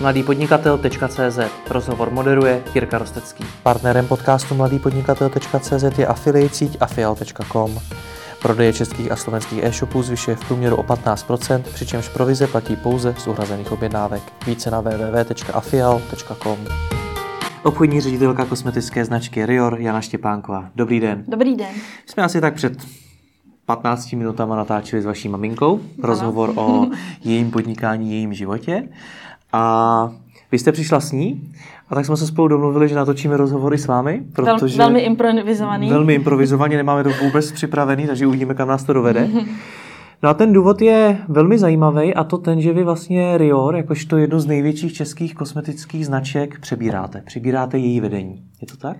mladýpodnikatel.cz Rozhovor moderuje Jirka Rostecký. Partnerem podcastu mladýpodnikatel.cz je affiliate síť afial.com. Prodeje českých a slovenských e-shopů zvyšuje v průměru o 15%, přičemž provize platí pouze z uhrazených objednávek. Více na www.afial.com. Obchodní ředitelka kosmetické značky Rior Jana Štěpánková. Dobrý den. Dobrý den. Jsme asi tak před 15 minutama natáčeli s vaší maminkou rozhovor o jejím podnikání, jejím životě. A vy jste přišla s ní a tak jsme se spolu domluvili, že natočíme rozhovory s vámi. Protože velmi improvizovaný. Velmi improvizovaně, nemáme to vůbec připravený, takže uvidíme, kam nás to dovede. No a ten důvod je velmi zajímavý a to ten, že vy vlastně Rior, jakožto jednu z největších českých kosmetických značek, přebíráte. Přebíráte její vedení. Je to tak?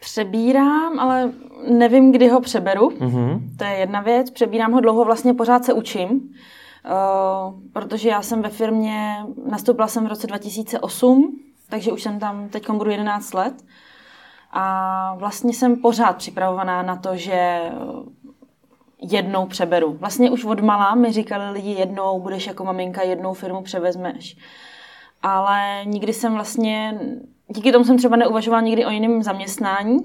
Přebírám, ale nevím, kdy ho přeberu. Uh-huh. To je jedna věc. Přebírám ho dlouho, vlastně pořád se učím. Uh, protože já jsem ve firmě, nastoupila jsem v roce 2008, takže už jsem tam, teď budu 11 let. A vlastně jsem pořád připravovaná na to, že jednou přeberu. Vlastně už od malá mi říkali lidi, jednou budeš jako maminka, jednou firmu převezmeš. Ale nikdy jsem vlastně, díky tomu jsem třeba neuvažovala nikdy o jiném zaměstnání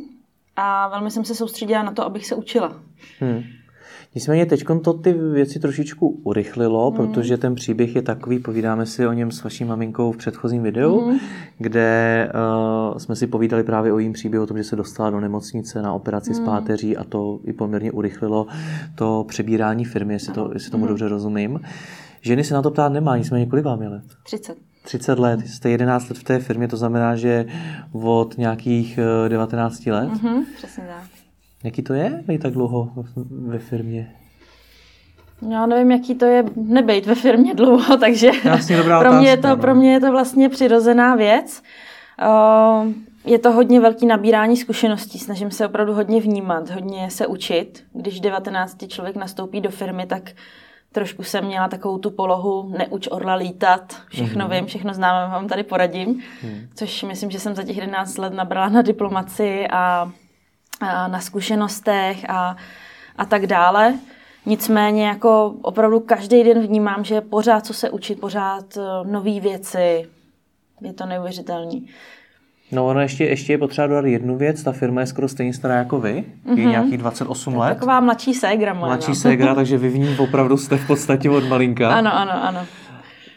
a velmi jsem se soustředila na to, abych se učila. Hmm. Nicméně teď to ty věci trošičku urychlilo, mm. protože ten příběh je takový, povídáme si o něm s vaší maminkou v předchozím videu, mm. kde uh, jsme si povídali právě o jejím příběhu, o tom, že se dostala do nemocnice na operaci mm. s páteří a to i poměrně urychlilo to přebírání firmy, jestli, to, jestli tomu mm. dobře rozumím. Ženy se na to ptát nemá, nicméně kolik vám je let? 30. 30 let, jste 11 let v té firmě, to znamená, že od nějakých 19 let? Mm-hmm, přesně tak. Jaký to je být tak dlouho ve firmě? Já nevím, jaký to je nebejt ve firmě dlouho, takže Jasně, dobrá pro, mě je to, no. pro mě je to vlastně přirozená věc. Je to hodně velký nabírání zkušeností, snažím se opravdu hodně vnímat, hodně se učit. Když 19 člověk nastoupí do firmy, tak trošku jsem měla takovou tu polohu neuč orla lítat, všechno mm-hmm. vím, všechno znám, vám tady poradím, mm. což myslím, že jsem za těch 11 let nabrala na diplomaci a na zkušenostech a, a tak dále. Nicméně jako opravdu každý den vnímám, že pořád co se učit, pořád e, nové věci. Je to neuvěřitelné. No ono ještě, ještě je potřeba dodat jednu věc, ta firma je skoro stejně stará jako vy, mm-hmm. je mhm. nějakých 28 let. Taková mladší ségra moje. Mladší no. ségra, takže vy v ní opravdu jste v podstatě od malinka. Ano, ano, ano.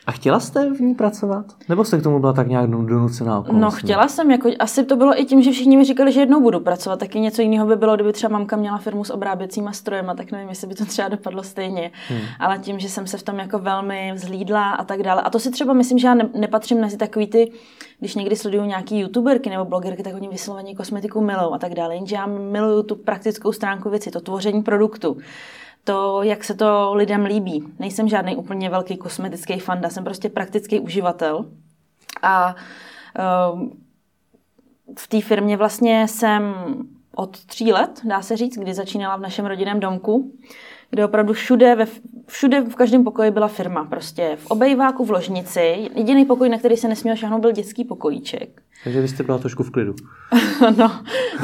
A chtěla jste v ní pracovat? Nebo jste k tomu byla tak nějak donucená? No chtěla jsem, jako, asi to bylo i tím, že všichni mi říkali, že jednou budu pracovat, taky něco jiného by bylo, kdyby třeba mamka měla firmu s obráběcíma strojema, tak nevím, jestli by to třeba dopadlo stejně. Hmm. Ale tím, že jsem se v tom jako velmi vzlídla a tak dále. A to si třeba myslím, že já ne, nepatřím mezi takový ty, když někdy sleduju nějaký youtuberky nebo blogerky, tak oni vysloveně kosmetiku milou a tak dále. Jenže já miluju tu praktickou stránku věci, to tvoření produktu to, jak se to lidem líbí. Nejsem žádný úplně velký kosmetický fanda, jsem prostě praktický uživatel. A uh, v té firmě vlastně jsem od tří let, dá se říct, kdy začínala v našem rodinném domku, kde opravdu všude, ve, všude v každém pokoji byla firma. Prostě v obejváku, v ložnici. Jediný pokoj, na který se nesměl šahnout, byl dětský pokojíček. Takže vy jste byla trošku v klidu. no,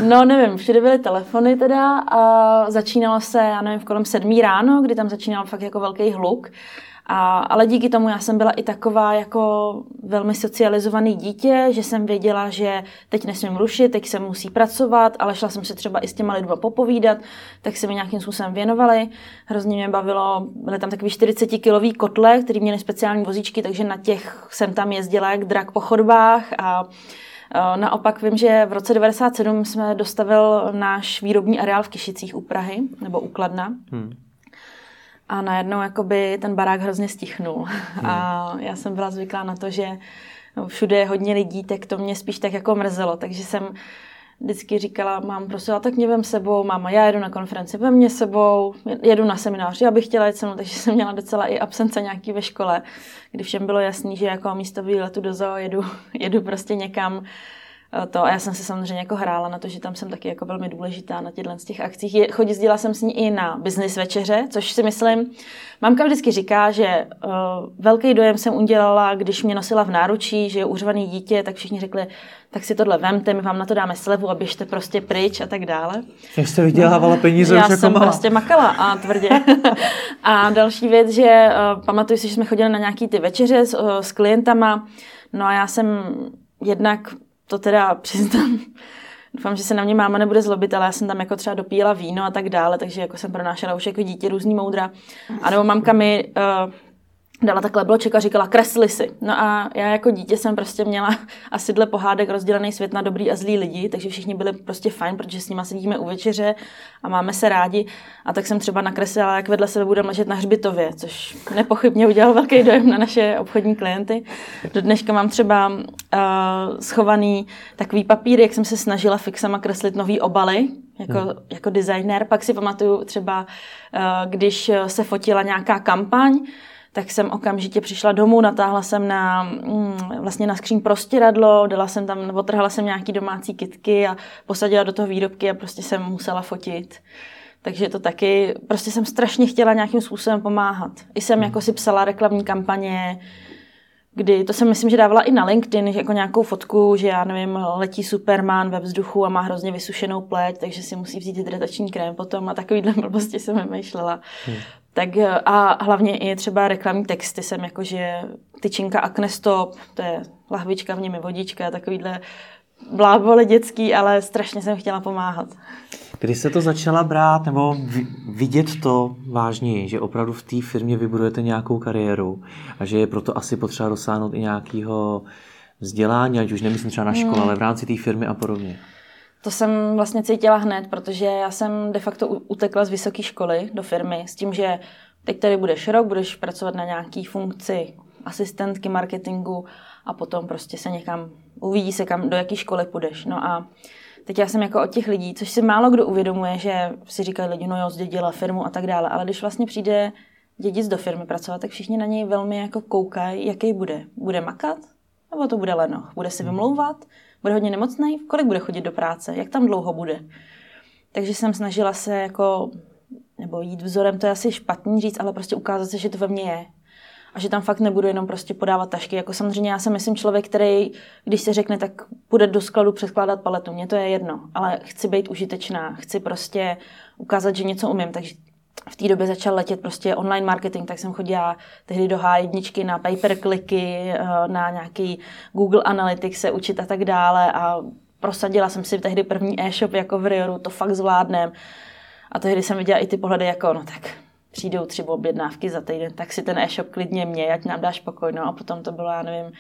no, nevím, všude byly telefony teda a začínalo se, já nevím, v kolem sedmí ráno, kdy tam začínal fakt jako velký hluk. A, ale díky tomu já jsem byla i taková jako velmi socializovaný dítě, že jsem věděla, že teď nesmím rušit, teď se musí pracovat, ale šla jsem se třeba i s těma lidma popovídat, tak se mi nějakým způsobem věnovali. Hrozně mě bavilo, byly tam takový 40-kilový kotle, který měly speciální vozíčky, takže na těch jsem tam jezdila jak drak po chodbách a Naopak vím, že v roce 97 jsme dostavil náš výrobní areál v Kišicích u Prahy, nebo u Kladna. Hmm. A najednou jakoby ten barák hrozně stichnul. Hmm. A já jsem byla zvyklá na to, že všude je hodně lidí, tak to mě spíš tak jako mrzelo. Takže jsem vždycky říkala, mám prostě, tak mě vem sebou, máma, já jedu na konferenci, vem mě sebou, jedu na seminář, já bych chtěla jít se mnou, takže jsem měla docela i absence nějaký ve škole, kdy všem bylo jasný, že jako místo výletu do zoo jedu, jedu prostě někam to. A já jsem se samozřejmě jako hrála na to, že tam jsem taky jako velmi důležitá na těchto z těch akcích. Je, chodit, jezdila jsem s ní i na business večeře, což si myslím, mamka vždycky říká, že uh, velký dojem jsem udělala, když mě nosila v náručí, že je uřvaný dítě, tak všichni řekli, tak si tohle vemte, my vám na to dáme slevu a běžte prostě pryč a tak dále. Jak jste vydělávala peníze Já už jako jsem malá. prostě makala a tvrdě. a další věc, že uh, pamatuju si, že jsme chodili na nějaký ty večeře s, uh, s klientama, no a já jsem jednak to teda přiznám, Doufám, že se na mě máma nebude zlobit, ale já jsem tam jako třeba dopíjela víno a tak dále, takže jako jsem pronášela už jako dítě různý moudra. A nebo mamka mi uh, dala takhle bloček a říkala, kresli si. No a já jako dítě jsem prostě měla asi dle pohádek rozdělený svět na dobrý a zlý lidi, takže všichni byli prostě fajn, protože s nimi sedíme u večeře a máme se rádi. A tak jsem třeba nakreslila, jak vedle sebe budeme ležet na hřbitově, což nepochybně udělal velký dojem na naše obchodní klienty. Do dneška mám třeba uh, schovaný takový papír, jak jsem se snažila fixama kreslit nový obaly, jako, hmm. jako designer. Pak si pamatuju třeba, uh, když se fotila nějaká kampaň, tak jsem okamžitě přišla domů, natáhla jsem na, mm, vlastně na skříň prostěradlo, dala jsem tam, otrhala jsem nějaký domácí kitky a posadila do toho výrobky a prostě jsem musela fotit. Takže to taky, prostě jsem strašně chtěla nějakým způsobem pomáhat. I jsem hmm. jako si psala reklamní kampaně, kdy, to jsem myslím, že dávala i na LinkedIn, jako nějakou fotku, že já nevím, letí Superman ve vzduchu a má hrozně vysušenou pleť, takže si musí vzít hydratační krém potom a takovýhle blbosti jsem vymýšlela. Hmm. Tak eh, a hlavně i třeba reklamní texty jsem jakože tyčinka Acne Stop, to je lahvička v němi vodička, takovýhle blábole dětský, ale strašně jsem chtěla pomáhat. Kdy se to začala brát nebo vidět to vážněji, že opravdu v té firmě vybudujete nějakou kariéru a že je proto asi potřeba dosáhnout i nějakého vzdělání, ať už nemyslím třeba na škole, hmm. ale v rámci té firmy a podobně? To jsem vlastně cítila hned, protože já jsem de facto utekla z vysoké školy do firmy s tím, že teď tady budeš rok, budeš pracovat na nějaký funkci asistentky marketingu a potom prostě se někam, uvidí se kam, do jaké školy půjdeš. No a teď já jsem jako od těch lidí, což si málo kdo uvědomuje, že si říkají lidi, no jo, zdědila firmu a tak dále, ale když vlastně přijde dědic do firmy pracovat, tak všichni na něj velmi jako koukají, jaký bude. Bude makat? Nebo to bude lenoch? Bude si vymlouvat? Bude hodně nemocný? Kolik bude chodit do práce? Jak tam dlouho bude? Takže jsem snažila se jako, nebo jít vzorem, to je asi špatný říct, ale prostě ukázat se, že to ve mně je. A že tam fakt nebudu jenom prostě podávat tašky. Jako samozřejmě já jsem myslím člověk, který, když se řekne, tak půjde do skladu přeskládat paletu. Mně to je jedno, ale chci být užitečná, chci prostě ukázat, že něco umím. Takže v té době začal letět prostě online marketing, tak jsem chodila tehdy do H1 na paperkliky, eh, na nějaký Google Analytics se učit a tak dále a prosadila jsem si tehdy první e-shop jako v Rioru, to fakt zvládnem. A tehdy jsem viděla i ty pohledy jako, no tak přijdou tři objednávky za týden, tak si ten e-shop klidně mě, ať nám dáš pokoj. No a potom to bylo, já nevím,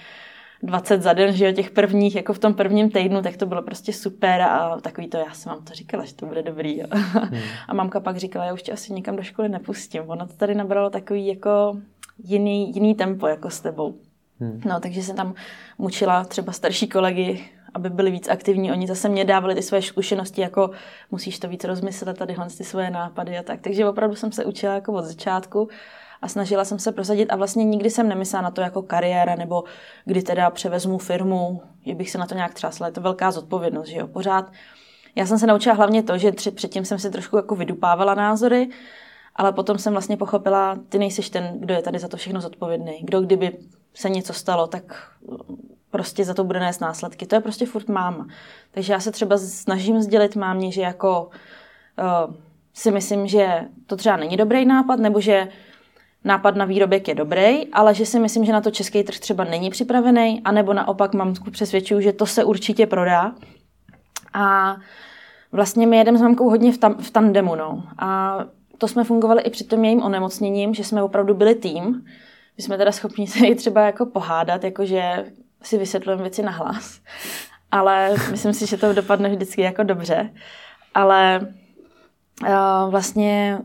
20 za den, že jo, těch prvních, jako v tom prvním týdnu, tak to bylo prostě super a takový to, já jsem vám to říkala, že to bude dobrý. Jo. Hmm. A mamka pak říkala, já už tě asi nikam do školy nepustím. Ono to tady nabralo takový jako jiný, jiný tempo jako s tebou. Hmm. No, takže jsem tam mučila třeba starší kolegy, aby byli víc aktivní. Oni zase mě dávali ty své zkušenosti, jako musíš to víc rozmyslet, tadyhle ty svoje nápady a tak. Takže opravdu jsem se učila jako od začátku a snažila jsem se prosadit a vlastně nikdy jsem nemyslela na to jako kariéra nebo kdy teda převezmu firmu, že bych se na to nějak třásla. Je to velká zodpovědnost, že jo, pořád. Já jsem se naučila hlavně to, že tři, předtím jsem si trošku jako vydupávala názory, ale potom jsem vlastně pochopila, ty nejsiš ten, kdo je tady za to všechno zodpovědný. Kdo kdyby se něco stalo, tak prostě za to bude nést následky. To je prostě furt máma. Takže já se třeba snažím sdělit mámě, že jako uh, si myslím, že to třeba není dobrý nápad, nebo že nápad na výrobek je dobrý, ale že si myslím, že na to český trh třeba není připravený, anebo naopak mamku přesvědčuju, že to se určitě prodá. A vlastně my jedeme s mamkou hodně v, tam, v tandemu. No. A to jsme fungovali i při tom jejím onemocněním, že jsme opravdu byli tým. My jsme teda schopni se i třeba jako pohádat, jakože si vysvětlujeme věci na hlas. Ale myslím si, že to dopadne vždycky jako dobře. Ale uh, vlastně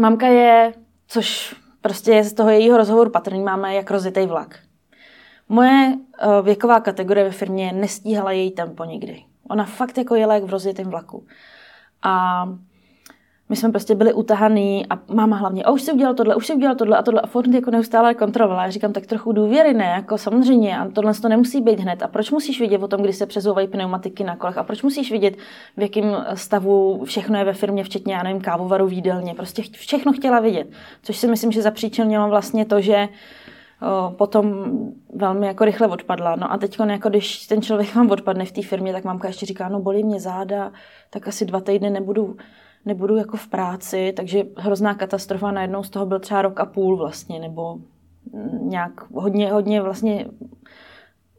mamka je, což prostě je z toho jejího rozhovoru patrný, máme jak rozjetý vlak. Moje uh, věková kategorie ve firmě nestíhala její tempo nikdy. Ona fakt jako jela jak v rozjetém vlaku. A my jsme prostě byli utahaný a máma hlavně, a už si udělal tohle, už si udělal tohle a tohle a furt jako neustále kontrolovala. Já říkám, tak trochu důvěry, ne, jako samozřejmě, a tohle to nemusí být hned. A proč musíš vidět o tom, kdy se přezouvají pneumatiky na kolech? A proč musíš vidět, v jakém stavu všechno je ve firmě, včetně, já nevím, kávovaru v jídelně. Prostě všechno chtěla vidět. Což si myslím, že zapříčinilo vlastně to, že potom velmi jako rychle odpadla. No a teď, jako když ten člověk vám odpadne v té firmě, tak mamka ještě říká, no bolí mě záda, tak asi dva týdny nebudu nebudu jako v práci, takže hrozná katastrofa, najednou z toho byl třeba rok a půl vlastně, nebo nějak hodně, hodně vlastně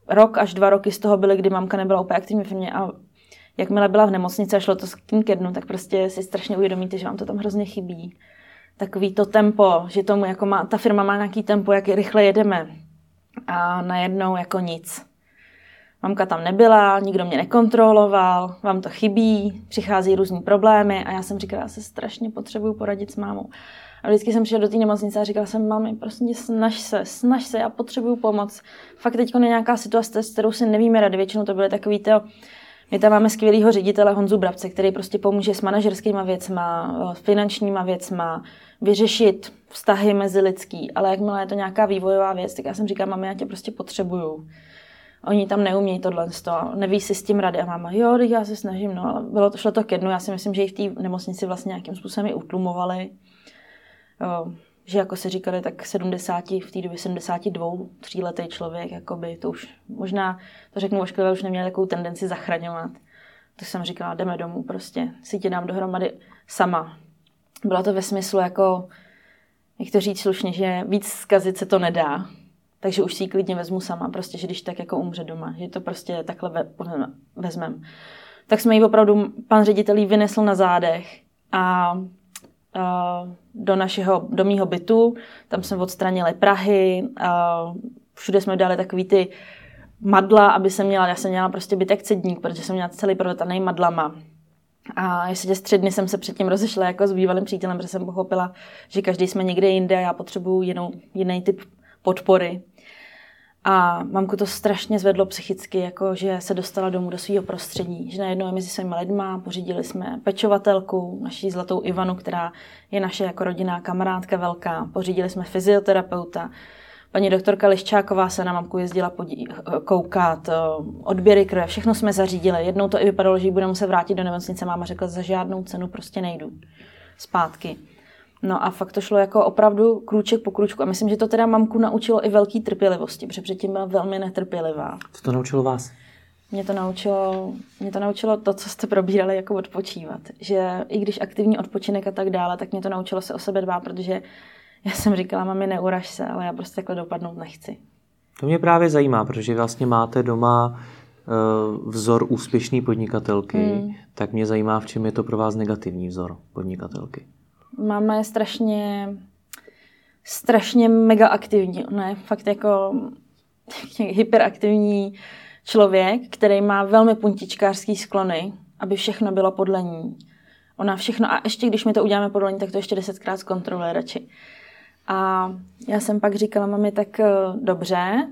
rok až dva roky z toho byly, kdy mamka nebyla úplně aktivní v firmě a jakmile byla v nemocnici a šlo to k ke dnu, tak prostě si strašně uvědomíte, že vám to tam hrozně chybí. Takový to tempo, že tomu jako má, ta firma má nějaký tempo, jak rychle jedeme. A najednou jako nic mamka tam nebyla, nikdo mě nekontroloval, vám to chybí, přichází různý problémy a já jsem říkala, já se strašně potřebuju poradit s mámou. A vždycky jsem přišla do té nemocnice a říkala jsem, mami, prosím tě, snaž se, snaž se, já potřebuju pomoc. Fakt teď je nějaká situace, s kterou si nevíme rady, většinou to byly takový to, my tam máme skvělého ředitele Honzu Brabce, který prostě pomůže s manažerskýma věcma, finančníma věcma, vyřešit vztahy mezi lidský, ale jakmile je to nějaká vývojová věc, tak já jsem říkala, mami, já tě prostě potřebuju oni tam neumějí tohle, neví si s tím rady. A máma, jo, já se snažím, no, ale bylo to, šlo to ke dnu. Já si myslím, že i v té nemocnici vlastně nějakým způsobem i utlumovali. Jo, že jako se říkali, tak 70, v té době 72, tříletý člověk, jakoby, to už možná, to řeknu ošklivé, už neměl takovou tendenci zachraňovat. To jsem říkala, jdeme domů prostě, si tě dám dohromady sama. Bylo to ve smyslu jako, jak to říct slušně, že víc zkazit se to nedá, takže už si ji klidně vezmu sama, prostě, že když tak jako umře doma, že to prostě takhle ve, vezmem. Tak jsme ji opravdu, pan ředitel vynesl na zádech a, a do našeho, do mýho bytu, tam jsme odstranili Prahy, a všude jsme dali takový ty madla, aby se měla, já jsem měla prostě bytek cedník, protože jsem měla celý prodataný madlama. A ještě tři dny jsem se předtím rozešla jako s bývalým přítelem, protože jsem pochopila, že každý jsme někde jinde a já potřebuju jinou, jiný typ podpory. A mamku to strašně zvedlo psychicky, jako že se dostala domů do svého prostředí, že najednou je mezi svými lidma, pořídili jsme pečovatelku, naší zlatou Ivanu, která je naše jako rodinná kamarádka velká, pořídili jsme fyzioterapeuta, Paní doktorka Liščáková se na mamku jezdila podí, koukat, odběry krve, všechno jsme zařídili. Jednou to i vypadalo, že ji budeme muset vrátit do nemocnice. Máma řekla, za žádnou cenu prostě nejdu zpátky. No a fakt to šlo jako opravdu krůček po krůčku. A myslím, že to teda mamku naučilo i velký trpělivosti, protože předtím byla velmi netrpělivá. Co to naučilo vás? Mě to naučilo, mě to naučilo to, co jste probírali, jako odpočívat. Že i když aktivní odpočinek a tak dále, tak mě to naučilo se o sebe dbát, protože já jsem říkala, mami, neuraž se, ale já prostě takhle dopadnout nechci. To mě právě zajímá, protože vlastně máte doma uh, vzor úspěšné podnikatelky, hmm. tak mě zajímá, v čem je to pro vás negativní vzor podnikatelky. Máma je strašně, strašně mega aktivní. Ona je fakt jako hyperaktivní člověk, který má velmi puntičkářský sklony, aby všechno bylo podle ní. Ona všechno, a ještě když my to uděláme podle ní, tak to ještě desetkrát zkontroluje radši. A já jsem pak říkala, mami, tak eh, dobře,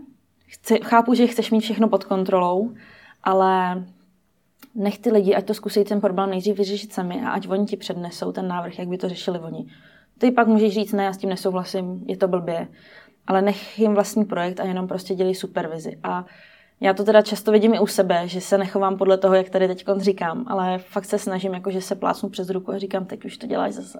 chci, chápu, že chceš mít všechno pod kontrolou, ale nech ty lidi, ať to zkusí ten problém nejdřív vyřešit sami a ať oni ti přednesou ten návrh, jak by to řešili oni. Ty pak můžeš říct, ne, já s tím nesouhlasím, je to blbě, ale nech jim vlastní projekt a jenom prostě dělí supervizi. A já to teda často vidím i u sebe, že se nechovám podle toho, jak tady teď říkám, ale fakt se snažím, jako, že se plácnu přes ruku a říkám, teď už to děláš zase.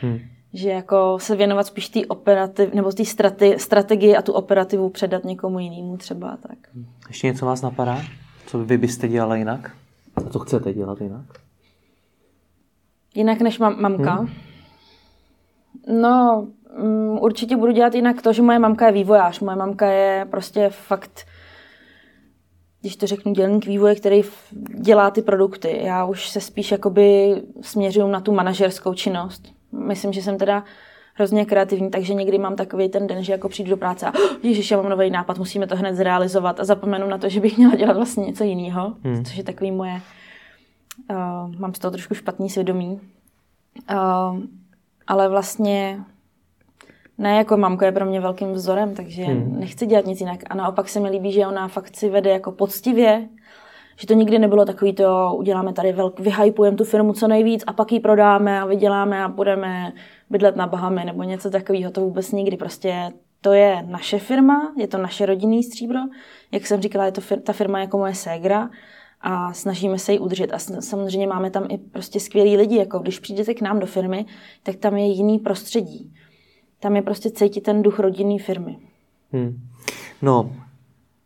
Hmm. Že jako se věnovat spíš té operativ, nebo té strate, strategii a tu operativu předat někomu jinému třeba. Tak. Ještě něco vás napadá? Co vy byste dělala jinak? A co chcete dělat jinak? Jinak než mam- mamka? Hmm. No, um, určitě budu dělat jinak to, že moje mamka je vývojář. Moje mamka je prostě fakt, když to řeknu, dělník vývoje, který dělá ty produkty. Já už se spíš jakoby směřuju na tu manažerskou činnost. Myslím, že jsem teda hrozně kreativní, takže někdy mám takový ten den, že jako přijdu do práce a oh, ježiš, já mám nový nápad, musíme to hned zrealizovat a zapomenu na to, že bych měla dělat vlastně něco jiného, hmm. což je takový moje, uh, mám z toho trošku špatný svědomí. Uh, ale vlastně ne jako mamka je pro mě velkým vzorem, takže hmm. nechci dělat nic jinak. A naopak se mi líbí, že ona fakt si vede jako poctivě, Že to nikdy nebylo takový to, uděláme tady velk, vyhypujeme tu firmu co nejvíc a pak ji prodáme a vyděláme a budeme bydlet na Bahamy nebo něco takového. To vůbec nikdy. Prostě to je naše firma, je to naše rodinný stříbro. Jak jsem říkala, je to fir- ta firma jako moje ségra a snažíme se ji udržet. A samozřejmě máme tam i prostě skvělí lidi, jako když přijdete k nám do firmy, tak tam je jiný prostředí. Tam je prostě cítit ten duch rodinné firmy. Hmm. No,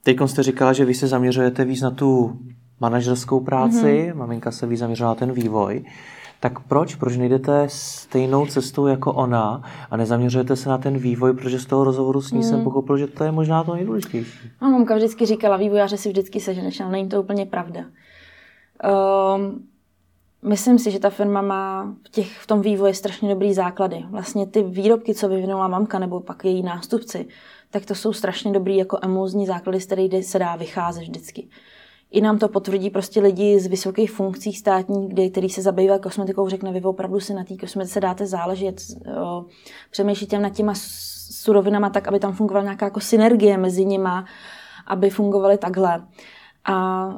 teď jste říkala, že vy se zaměřujete víc na tu manažerskou práci, mm-hmm. maminka se víc zaměřila na ten vývoj. Tak proč? Proč nejdete stejnou cestou jako ona a nezaměřujete se na ten vývoj, protože z toho rozhovoru s ní mm. jsem pochopil, že to je možná to nejdůležitější. A mamka vždycky říkala, vývojáře si vždycky seženeš, ale není to úplně pravda. Um, myslím si, že ta firma má v, těch, v tom vývoji strašně dobrý základy. Vlastně ty výrobky, co vyvinula mamka nebo pak její nástupci, tak to jsou strašně dobrý jako emulzní základy, z kterých se dá vycházet vždycky. I nám to potvrdí prostě lidi z vysokých funkcí státních, kde, který se zabývá kosmetikou, řekne, vy opravdu si na té kosmetice dáte záležet, přemýšlíte nad těma surovinama tak, aby tam fungovala nějaká jako synergie mezi nima, aby fungovaly takhle. A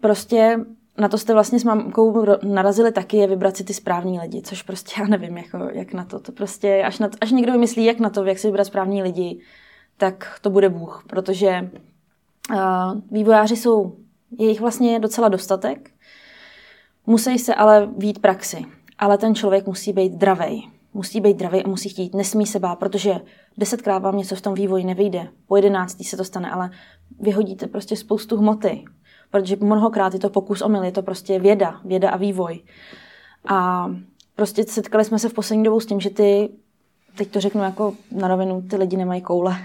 prostě na to jste vlastně s mamkou narazili taky, je vybrat si ty správní lidi, což prostě já nevím, jako, jak na to. To prostě, až, na to, až někdo vymyslí, jak na to, jak si vybrat správní lidi, tak to bude Bůh, protože vývojáři jsou, je jich vlastně docela dostatek, musí se ale vít praxi, ale ten člověk musí být dravej. Musí být dravej a musí chtít, nesmí se bát, protože desetkrát vám něco v tom vývoji nevyjde, po jedenáctý se to stane, ale vyhodíte prostě spoustu hmoty, protože mnohokrát je to pokus omyl, je to prostě věda, věda a vývoj. A prostě setkali jsme se v poslední dobou s tím, že ty, teď to řeknu jako na rovinu, ty lidi nemají koule.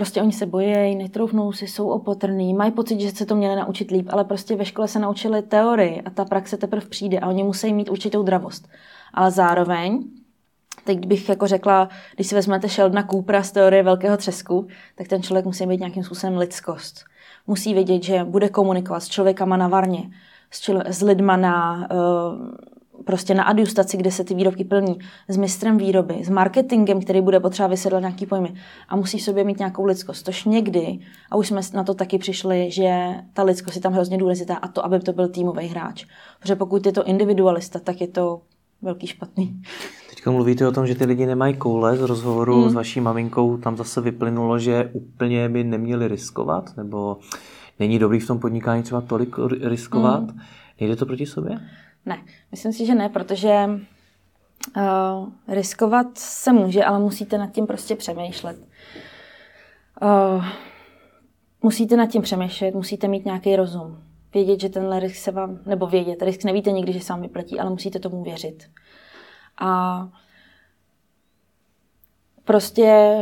Prostě oni se bojí, netroufnou si, jsou opatrní, mají pocit, že se to měli naučit líp, ale prostě ve škole se naučili teorii a ta praxe teprve přijde a oni musí mít určitou dravost. Ale zároveň, teď bych jako řekla, když si vezmete Sheldona Coopera z teorie velkého třesku, tak ten člověk musí být nějakým způsobem lidskost musí vědět, že bude komunikovat s člověkama na varně, s, člo- s lidma na, uh, prostě na adjustaci, kde se ty výrobky plní, s mistrem výroby, s marketingem, který bude potřeba vysvětlit nějaký pojmy a musí v sobě mít nějakou lidskost. Tož někdy, a už jsme na to taky přišli, že ta lidskost je tam hrozně důležitá a to, aby to byl týmový hráč. Protože pokud je to individualista, tak je to velký špatný. Teďka mluvíte o tom, že ty lidi nemají koule z rozhovoru hmm. s vaší maminkou. Tam zase vyplynulo, že úplně by neměli riskovat, nebo není dobrý v tom podnikání třeba tolik riskovat. Hmm. Nejde to proti sobě? Ne, myslím si, že ne, protože uh, riskovat se může, ale musíte nad tím prostě přemýšlet. Uh, musíte nad tím přemýšlet, musíte mít nějaký rozum. Vědět, že tenhle risk se vám, nebo vědět, risk nevíte nikdy, že se vám vyplatí, ale musíte tomu věřit. A prostě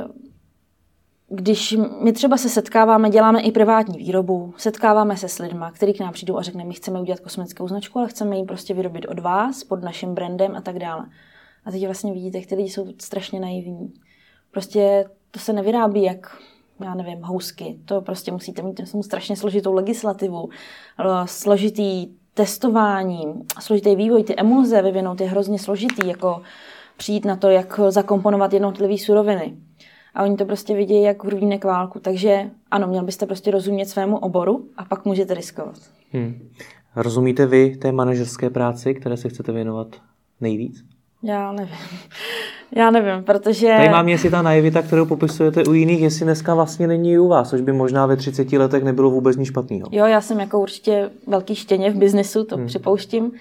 když my třeba se setkáváme, děláme i privátní výrobu, setkáváme se s lidmi, kteří k nám přijdou a řekne, my chceme udělat kosmetickou značku, ale chceme ji prostě vyrobit od vás, pod naším brandem a tak dále. A teď vlastně vidíte, jak ty lidi jsou strašně naivní. Prostě to se nevyrábí jak, já nevím, housky. To prostě musíte mít strašně složitou legislativu, složitý testování, složitý vývoj, ty emulze vyvinout je hrozně složitý, jako přijít na to, jak zakomponovat jednotlivé suroviny. A oni to prostě vidějí jak hrudínek válku. Takže ano, měl byste prostě rozumět svému oboru a pak můžete riskovat. Hmm. Rozumíte vy té manažerské práci, které se chcete věnovat nejvíc? Já nevím. Já nevím, protože... Tady mám jestli ta naivita, kterou popisujete u jiných, jestli dneska vlastně není i u vás, což by možná ve 30 letech nebylo vůbec nic špatného. Jo, já jsem jako určitě velký štěně v biznesu, to hmm. připouštím.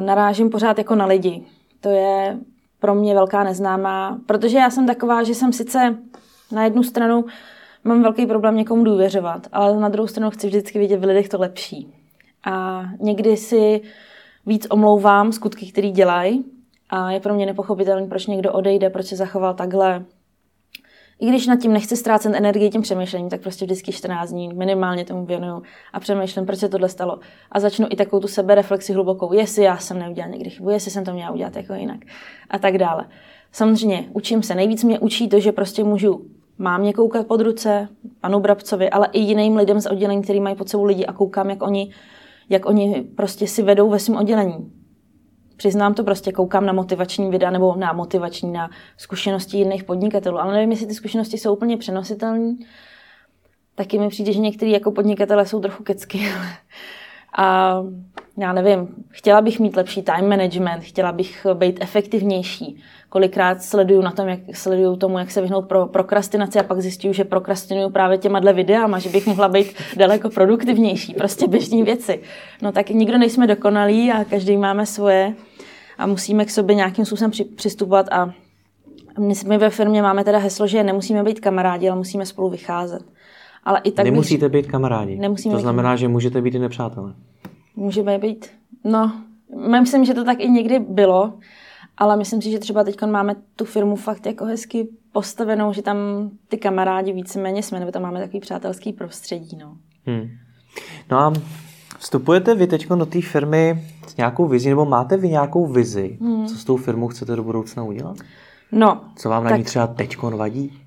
Narážím pořád jako na lidi. To je pro mě velká neznámá, protože já jsem taková, že jsem sice na jednu stranu mám velký problém někomu důvěřovat, ale na druhou stranu chci vždycky vidět v lidech to lepší. A někdy si víc omlouvám skutky, které dělají, a je pro mě nepochopitelné, proč někdo odejde, proč se zachoval takhle. I když nad tím nechci ztrácet energii tím přemýšlením, tak prostě vždycky 14 dní minimálně tomu věnuju a přemýšlím, proč se tohle stalo. A začnu i takovou tu sebereflexi hlubokou, jestli já jsem neudělal někdy chybu, jestli jsem to měla udělat jako jinak a tak dále. Samozřejmě učím se. Nejvíc mě učí to, že prostě můžu mám koukat pod ruce, panu Brabcovi, ale i jiným lidem z oddělení, který mají pod sebou lidi a koukám, jak oni, jak oni prostě si vedou ve svém oddělení. Přiznám to prostě, koukám na motivační videa nebo na motivační, na zkušenosti jiných podnikatelů, ale nevím, jestli ty zkušenosti jsou úplně přenositelné. taky mi přijde, že některý jako podnikatelé jsou trochu kecky. A já nevím, chtěla bych mít lepší time management, chtěla bych být efektivnější. Kolikrát sleduju na tom, jak sleduju tomu, jak se vyhnout pro prokrastinaci a pak zjišťuju, že prokrastinuju právě těma dle videama, že bych mohla být daleko produktivnější, prostě běžní věci. No tak nikdo nejsme dokonalí a každý máme svoje a musíme k sobě nějakým způsobem přistupovat a my ve firmě máme teda heslo, že nemusíme být kamarádi, ale musíme spolu vycházet. Ale i tak Nemusíte bych... být kamarádi. Nemusíme to znamená, být... že můžete být i nepřátelé. Můžeme být. No, myslím, že to tak i někdy bylo, ale myslím si, že třeba teď máme tu firmu fakt jako hezky postavenou, že tam ty kamarádi víceméně jsme, nebo tam máme takový přátelský prostředí. No, hmm. no a vstupujete vy teď do té firmy s nějakou vizí, nebo máte vy nějakou vizi, hmm. co s tou firmou chcete do budoucna udělat? No. Co vám na tak... ní třeba teď vadí?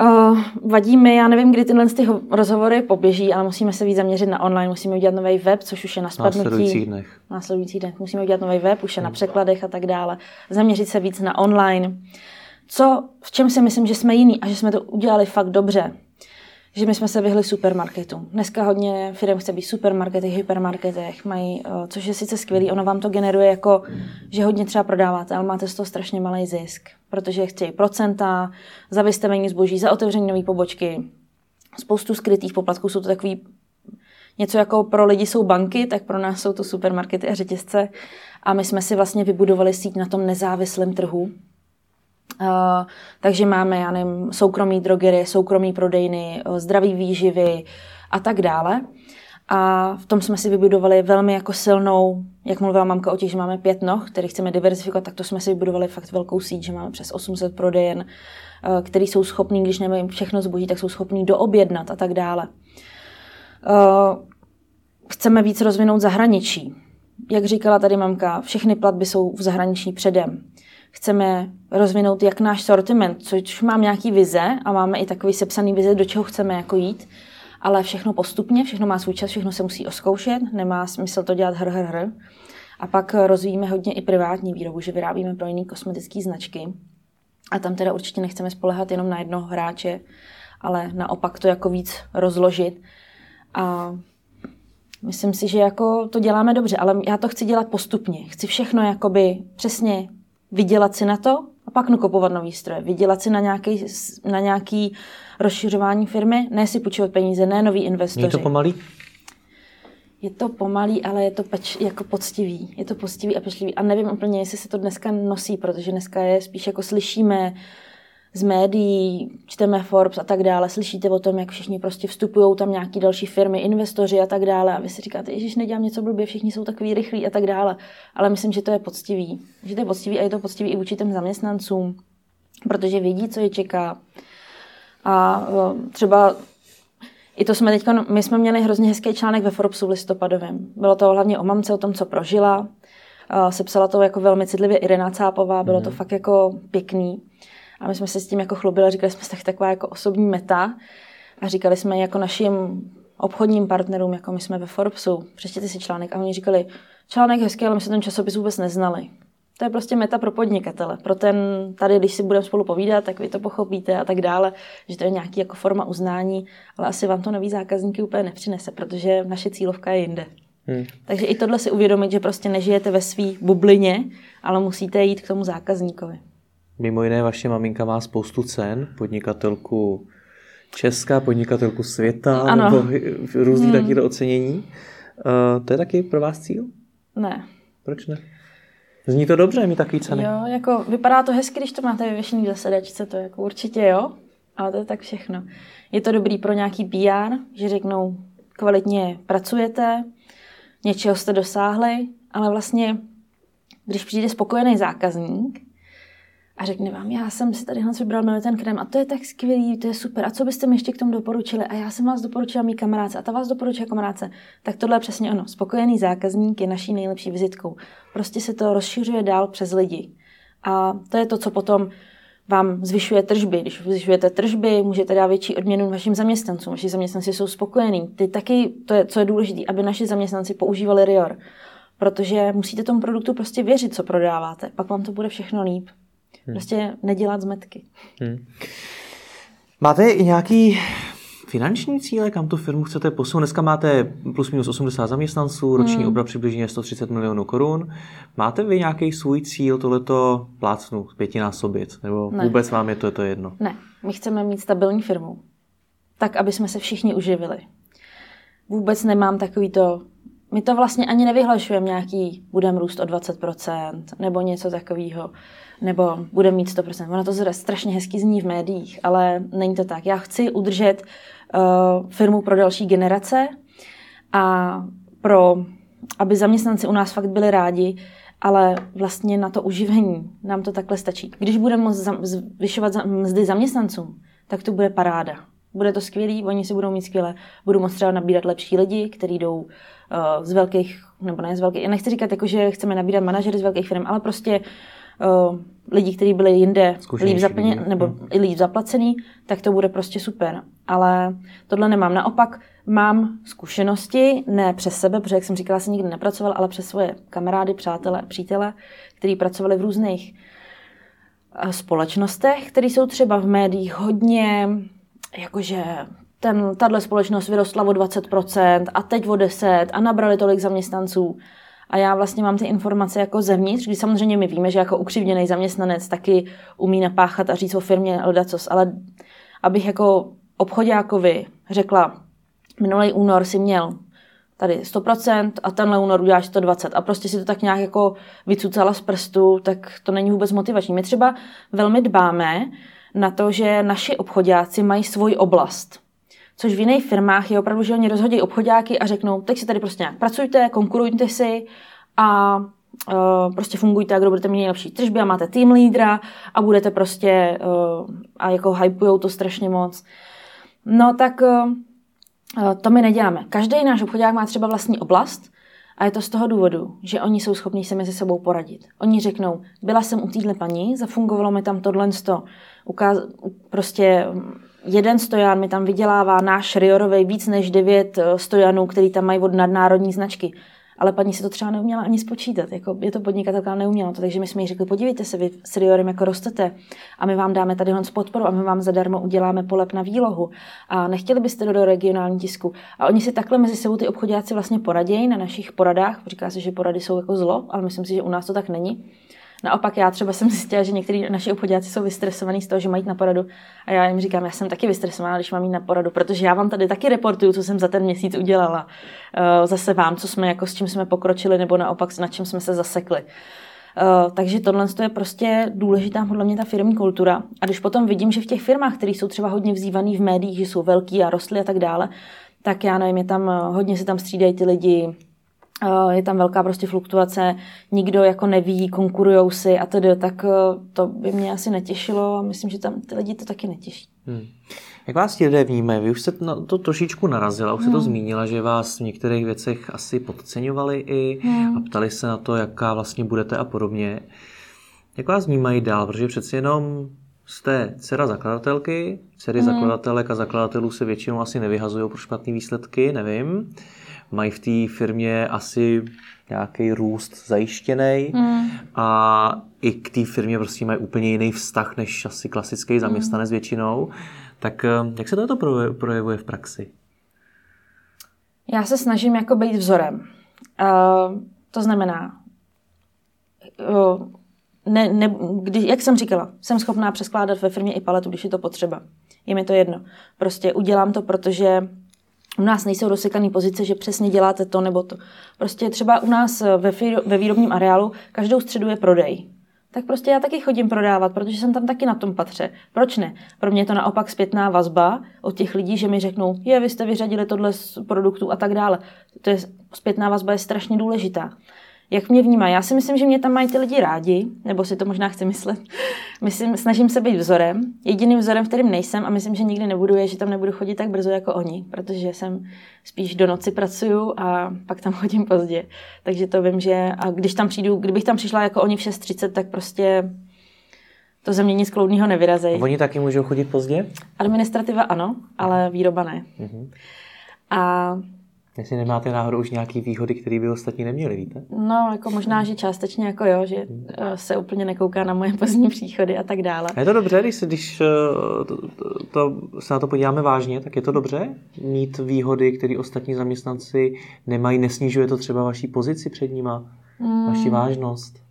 Uh, vadí mi, já nevím, kdy tyhle ty rozhovory poběží, ale musíme se víc zaměřit na online, musíme udělat nový web, což už je na spadnutí. Následujících dnech. Následujících dnech. Musíme udělat nový web, už je na překladech a tak dále. Zaměřit se víc na online. Co, v čem si myslím, že jsme jiný a že jsme to udělali fakt dobře, že my jsme se vyhli supermarketům. Dneska hodně firm chce být v supermarketech, hypermarketech, mají, eh, což je sice skvělý, ono vám to generuje jako, že hodně třeba prodáváte, ale máte z toho strašně malý zisk, protože chtějí procenta za vystavení zboží, za otevření nové pobočky, spoustu skrytých poplatků, jsou to takový něco jako pro lidi jsou banky, tak pro nás jsou to supermarkety a řetězce. A my jsme si vlastně vybudovali síť na tom nezávislém trhu, Uh, takže máme, já nevím, soukromí drogery, soukromí prodejny, uh, zdraví výživy a tak dále. A v tom jsme si vybudovali velmi jako silnou, jak mluvila mamka o těch, že máme pět noh, který chceme diversifikovat, tak to jsme si vybudovali fakt velkou síť, že máme přes 800 prodejen, uh, který jsou schopní, když nemají všechno zboží, tak jsou schopní doobjednat a tak dále. Chceme víc rozvinout zahraničí. Jak říkala tady mamka, všechny platby jsou v zahraničí předem chceme rozvinout jak náš sortiment, což mám nějaký vize a máme i takový sepsaný vize, do čeho chceme jako jít, ale všechno postupně, všechno má svůj čas, všechno se musí oskoušet, nemá smysl to dělat hr, hr, hr. A pak rozvíjíme hodně i privátní výrobu, že vyrábíme pro jiné kosmetické značky. A tam teda určitě nechceme spolehat jenom na jednoho hráče, ale naopak to jako víc rozložit. A myslím si, že jako to děláme dobře, ale já to chci dělat postupně. Chci všechno jakoby přesně vydělat si na to a pak nakupovat nový stroje. Vydělat si na nějaký, na nějaký rozšiřování firmy, ne si půjčovat peníze, ne nový investoři. Je to pomalý? Je to pomalý, ale je to peč, jako poctivý. Je to poctivý a pečlivý. A nevím úplně, jestli se to dneska nosí, protože dneska je spíš jako slyšíme z médií, čteme Forbes a tak dále, slyšíte o tom, jak všichni prostě vstupují tam nějaký další firmy, investoři a tak dále a vy si říkáte, že nedělám něco blbě, všichni jsou takový rychlí a tak dále. Ale myslím, že to je poctivý. Že to je poctivý a je to poctivý i vůči těm zaměstnancům, protože vědí, co je čeká. A třeba i to jsme teď, my jsme měli hrozně hezký článek ve Forbesu v listopadovém. Bylo to hlavně o mamce, o tom, co prožila. Sepsala to jako velmi citlivě Irena Cápová, bylo to mhm. fakt jako pěkný. A my jsme se s tím jako chlubili, říkali jsme si taková jako osobní meta a říkali jsme jako našim obchodním partnerům, jako my jsme ve Forbesu, přečtěte si článek a oni říkali, článek hezký, ale my se ten časopis vůbec neznali. To je prostě meta pro podnikatele. Pro ten tady, když si budeme spolu povídat, tak vy to pochopíte a tak dále, že to je nějaký jako forma uznání, ale asi vám to nový zákazníky úplně nepřinese, protože naše cílovka je jinde. Hmm. Takže i tohle si uvědomit, že prostě nežijete ve své bublině, ale musíte jít k tomu zákazníkovi. Mimo jiné, vaše maminka má spoustu cen, podnikatelku Česká, podnikatelku světa, ano. nebo různý hmm. taky ocenění. Uh, to je taky pro vás cíl? Ne. Proč ne? Zní to dobře, mi takový ceny. Jo, jako vypadá to hezky, když to máte vyvěšený v zasedačce, to jako určitě jo, ale to je tak všechno. Je to dobrý pro nějaký PR, že řeknou, kvalitně pracujete, něčeho jste dosáhli, ale vlastně, když přijde spokojený zákazník, a řekne vám, já jsem si tady vybral jmenuje ten krém a to je tak skvělý, to je super. A co byste mi ještě k tomu doporučili? A já jsem vás doporučila mý kamarádce a ta vás doporučila kamarádce. Tak tohle je přesně ono. Spokojený zákazník je naší nejlepší vizitkou. Prostě se to rozšiřuje dál přes lidi. A to je to, co potom vám zvyšuje tržby. Když zvyšujete tržby, můžete dát větší odměnu vašim zaměstnancům. Vaši zaměstnanci jsou spokojení. Ty taky, to je, co je důležité, aby naši zaměstnanci používali Rior. Protože musíte tomu produktu prostě věřit, co prodáváte. Pak vám to bude všechno líp. Hmm. Prostě nedělat zmetky. Hmm. Máte i nějaký finanční cíle, kam tu firmu chcete posunout? Dneska máte plus minus 80 zaměstnanců, roční hmm. obrat přibližně 130 milionů korun. Máte vy nějaký svůj cíl tohleto plácnu pětinásobit? Nebo ne. vůbec vám je to, je to jedno? Ne, my chceme mít stabilní firmu. Tak, aby jsme se všichni uživili. Vůbec nemám takový to, my to vlastně ani nevyhlašujeme nějaký, budeme růst o 20% nebo něco takového nebo bude mít 100%. Ono to strašně hezky zní v médiích, ale není to tak. Já chci udržet uh, firmu pro další generace a pro, aby zaměstnanci u nás fakt byli rádi, ale vlastně na to uživení nám to takhle stačí. Když budeme zvyšovat mzdy zaměstnancům, tak to bude paráda. Bude to skvělý, oni si budou mít skvěle, budou moct třeba nabírat lepší lidi, kteří jdou uh, z velkých, nebo ne z velkých, já nechci říkat jako, že chceme nabírat manažery z velkých firm, ale prostě uh, lidí, kteří byli jinde líp, zaplně, nebo hmm. líp zaplacený, tak to bude prostě super. Ale tohle nemám. Naopak mám zkušenosti, ne přes sebe, protože, jak jsem říkala, jsem nikdy nepracoval, ale přes svoje kamarády, přátele, přítele, kteří pracovali v různých uh, společnostech, které jsou třeba v médiích hodně, jakože ten, tahle společnost vyrostla o 20% a teď o 10% a nabrali tolik zaměstnanců a já vlastně mám ty informace jako zevnitř, když samozřejmě my víme, že jako ukřivněný zaměstnanec taky umí napáchat a říct o firmě ledacos, ale abych jako obchodákovi řekla, minulý únor si měl tady 100% a tenhle únor uděláš 120 a prostě si to tak nějak jako vycucala z prstu, tak to není vůbec motivační. My třeba velmi dbáme na to, že naši obchodáci mají svoji oblast. Což v jiných firmách je opravdu, že oni rozhodí obchodáky a řeknou, teď si tady prostě nějak pracujte, konkurujte si a uh, prostě fungujte, kdo budete mít nejlepší tržby a máte tým lídra a budete prostě uh, a jako hypujou to strašně moc. No tak uh, to my neděláme. Každý náš obchodák má třeba vlastní oblast a je to z toho důvodu, že oni jsou schopní se mezi sebou poradit. Oni řeknou, byla jsem u téhle paní, zafungovalo mi tam tohle, ukáz- prostě jeden stojan mi tam vydělává náš Riorovej víc než devět eh, stojanů, který tam mají od nadnárodní značky. Ale paní si to třeba neuměla ani spočítat. Jako je to podnikatelka, neuměla to. Takže my jsme jí řekli, podívejte se, vy s Riorem jako rostete a my vám dáme tady z podporu a my vám zadarmo uděláme polep na výlohu. A nechtěli byste do, do regionální tisku. A oni si takhle mezi sebou ty obchodáci vlastně poradějí na našich poradách. Říká se, že porady jsou jako zlo, ale myslím si, že u nás to tak není. Naopak já třeba jsem zjistila, že někteří naši obchodáci jsou vystresovaní z toho, že mají na poradu. A já jim říkám, já jsem taky vystresovaná, když mám jít na poradu, protože já vám tady taky reportuju, co jsem za ten měsíc udělala. Eh, zase vám, co jsme, jako s čím jsme pokročili, nebo naopak na čem jsme se zasekli. Uh, takže tohle je prostě důležitá podle mě ta firmní kultura. A když potom vidím, že v těch firmách, které jsou třeba hodně vzývané v médiích, že jsou velký a rostly a tak dále, tak já nevím, je tam, eh, hodně se tam střídají ty lidi, je tam velká prostě fluktuace, nikdo jako neví, konkurujou si a tedy, tak eh, to by mě asi netěšilo a myslím, že tam ty lidi to taky netěší. Hmm. Jak vás ti lidé vnímají? Vy už jste na to trošičku narazila, už hmm. to zmínila, že vás v některých věcech asi podceňovali i hmm. a ptali se na to, jaká vlastně budete a podobně. Jak vás vnímají dál? Protože přeci jenom jste dcera zakladatelky, dcery hmm. zakladatelek a zakladatelů se většinou asi nevyhazují pro špatné výsledky, nevím mají v té firmě asi nějaký růst zajištěný mm. a i k té firmě prostě mají úplně jiný vztah než asi klasický zaměstnanec mm. většinou. Tak eh, jak se to projevuje v praxi? Já se snažím jako být vzorem. Uh, to znamená, uh, ne, ne, když, jak jsem říkala, jsem schopná přeskládat ve firmě i paletu, když je to potřeba. Je mi to jedno. Prostě udělám to, protože u nás nejsou rozsekané pozice, že přesně děláte to nebo to. Prostě třeba u nás ve, ve výrobním areálu každou středu je prodej. Tak prostě já taky chodím prodávat, protože jsem tam taky na tom patře. Proč ne? Pro mě je to naopak zpětná vazba od těch lidí, že mi řeknou, je, vy jste vyřadili tohle z produktů a tak dále. To je, zpětná vazba je strašně důležitá jak mě vnímá. Já si myslím, že mě tam mají ty lidi rádi, nebo si to možná chci myslet. Myslím, snažím se být vzorem. Jediným vzorem, v kterým nejsem a myslím, že nikdy nebudu, je, že tam nebudu chodit tak brzo jako oni, protože jsem spíš do noci pracuju a pak tam chodím pozdě. Takže to vím, že a když tam přijdu, kdybych tam přišla jako oni v 6.30, tak prostě to ze mě nic kloudného nevyrazejí. Oni taky můžou chodit pozdě? Administrativa ano, ale výroba ne. Mm-hmm. A Jestli nemáte náhodou už nějaký výhody, které by ostatní neměli, víte? No, jako možná, že částečně jako jo, že eh, se úplně nekouká na moje pozdní příchody a tak dále. A je to dobře, když, se, když eh, to, to, to, se na to podíváme vážně, tak je to dobře mít výhody, které ostatní zaměstnanci nemají, nesnižuje to třeba vaší pozici před nima, hmm. vaši vážnost?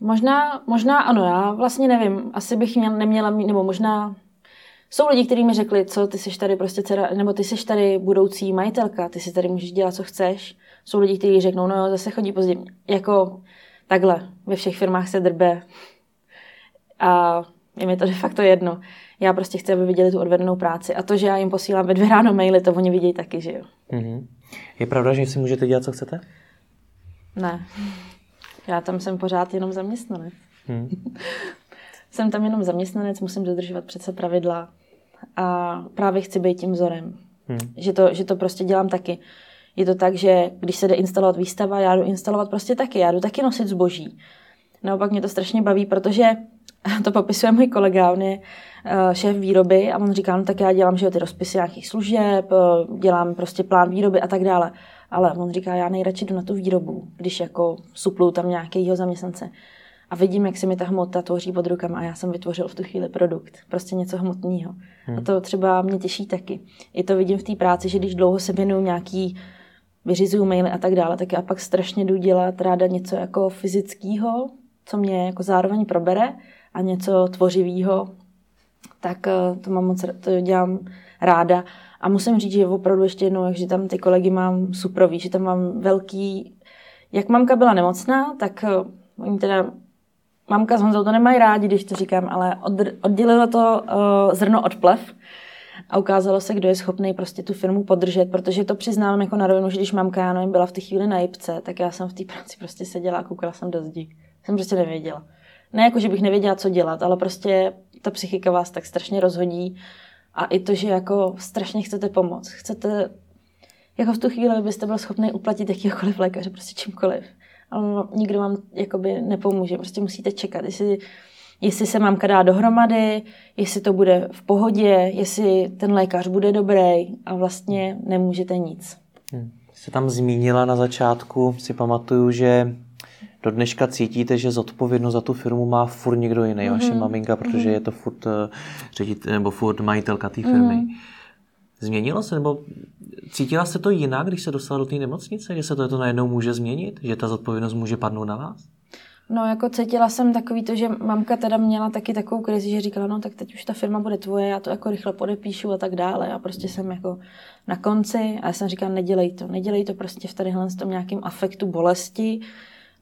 Možná, možná ano, já vlastně nevím, asi bych měl, neměla mít, nebo možná jsou lidi, kteří mi řekli, co ty jsi tady prostě dcera, nebo ty jsi tady budoucí majitelka, ty si tady můžeš dělat, co chceš. Jsou lidi, kteří řeknou, no jo, zase chodí pozdě. Jako takhle, ve všech firmách se drbe. A je mi to de facto jedno. Já prostě chci, aby viděli tu odvedenou práci. A to, že já jim posílám ve dvě ráno maily, to oni vidějí taky, že jo. Mm-hmm. Je pravda, že si můžete dělat, co chcete? Ne. Já tam jsem pořád jenom zaměstnanec. Hmm. jsem tam jenom zaměstnanec, musím dodržovat přece pravidla a právě chci být tím vzorem. Hmm. Že, to, že to prostě dělám taky. Je to tak, že když se jde instalovat výstava, já jdu instalovat prostě taky, já jdu taky nosit zboží. Naopak mě to strašně baví, protože to popisuje můj kolega, on je eh, šéf výroby a on říká, no tak já dělám že ty rozpisy nějakých služeb, eh, dělám prostě plán výroby a tak dále. Ale on říká, já nejradši jdu na tu výrobu, když jako suplu tam nějakého zaměstnance a vidím, jak se mi ta hmota tvoří pod rukama a já jsem vytvořil v tu chvíli produkt, prostě něco hmotného. Hmm. A to třeba mě těší taky. I to vidím v té práci, že když dlouho se věnuju nějaký vyřizuju maily a tak dále, tak já pak strašně jdu dělat ráda něco jako fyzického, co mě jako zároveň probere a něco tvořivého, tak eh, to mám moc, to dělám ráda. A musím říct, že opravdu ještě jednou, že tam ty kolegy mám suprový, že tam mám velký, jak mamka byla nemocná, tak eh, oni teda mamka s Honzou to nemají rádi, když to říkám, ale oddělilo to uh, zrno od plev a ukázalo se, kdo je schopný prostě tu firmu podržet, protože to přiznám jako na rovinu, že když mamka, já nevím, byla v té chvíli na jipce, tak já jsem v té práci prostě seděla a koukala jsem do zdi. Jsem prostě nevěděla. Ne jako, že bych nevěděla, co dělat, ale prostě ta psychika vás tak strašně rozhodí a i to, že jako strašně chcete pomoct. Chcete, jako v tu chvíli byste byl schopný uplatit jakýkoliv lékaře, prostě čímkoliv ale nikdo vám jakoby nepomůže. Prostě musíte čekat, jestli, jestli se mamka dá dohromady, jestli to bude v pohodě, jestli ten lékař bude dobrý a vlastně nemůžete nic. Hmm. Jste tam zmínila na začátku, si pamatuju, že do dneška cítíte, že zodpovědnost za tu firmu má furt někdo jiný, mm-hmm. vaše maminka, protože mm-hmm. je to furt uh, ředit, nebo furt majitelka té firmy. Mm-hmm. Změnilo se, nebo cítila se to jinak, když se dostala do té nemocnice, že se to, to najednou může změnit, že ta zodpovědnost může padnout na vás? No, jako cítila jsem takový to, že mamka teda měla taky takovou krizi, že říkala, no tak teď už ta firma bude tvoje, já to jako rychle podepíšu a tak dále. A prostě jsem jako na konci a já jsem říkala, nedělej to, nedělej to prostě v tadyhle tom nějakým afektu bolesti,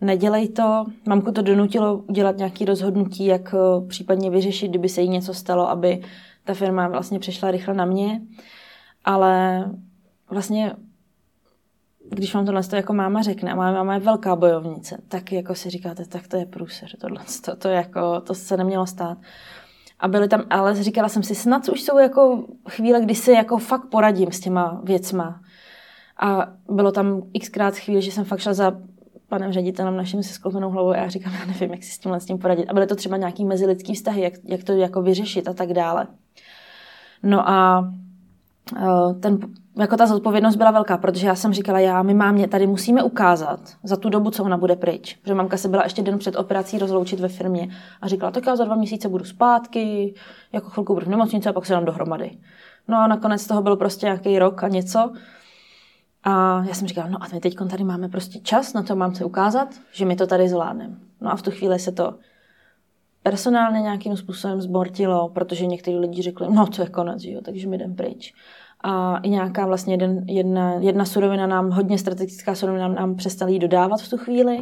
nedělej to. Mamku to donutilo udělat nějaké rozhodnutí, jak eh, případně vyřešit, kdyby se jí něco stalo, aby ta firma vlastně přešla rychle na mě ale vlastně když vám tohle jako máma řekne, a moje máma je velká bojovnice, tak jako si říkáte, tak to je průser, tohle, to, to, jako, to se nemělo stát. A byly tam, ale říkala jsem si, snad už jsou jako chvíle, kdy si jako fakt poradím s těma věcma. A bylo tam xkrát chvíli, že jsem fakt šla za panem ředitelem naším se sklopenou hlavou a já říkám, já nevím, jak si s tímhle s tím poradit. A byly to třeba nějaký mezilidský vztahy, jak, jak to jako vyřešit a tak dále. No a ten, jako ta zodpovědnost byla velká, protože já jsem říkala, já, my mámě tady musíme ukázat za tu dobu, co ona bude pryč. Protože mamka se byla ještě den před operací rozloučit ve firmě a říkala, tak já za dva měsíce budu zpátky, jako chvilku budu v nemocnici a pak se dám dohromady. No a nakonec toho byl prostě nějaký rok a něco. A já jsem říkala, no a my teď tady máme prostě čas na to, mám se ukázat, že my to tady zvládneme. No a v tu chvíli se to personálně nějakým způsobem zbortilo, protože někteří lidi řekli, no to je konec, jo, takže my jdem pryč. A i nějaká vlastně jeden, jedna, jedna surovina nám, hodně strategická surovina nám přestali dodávat v tu chvíli,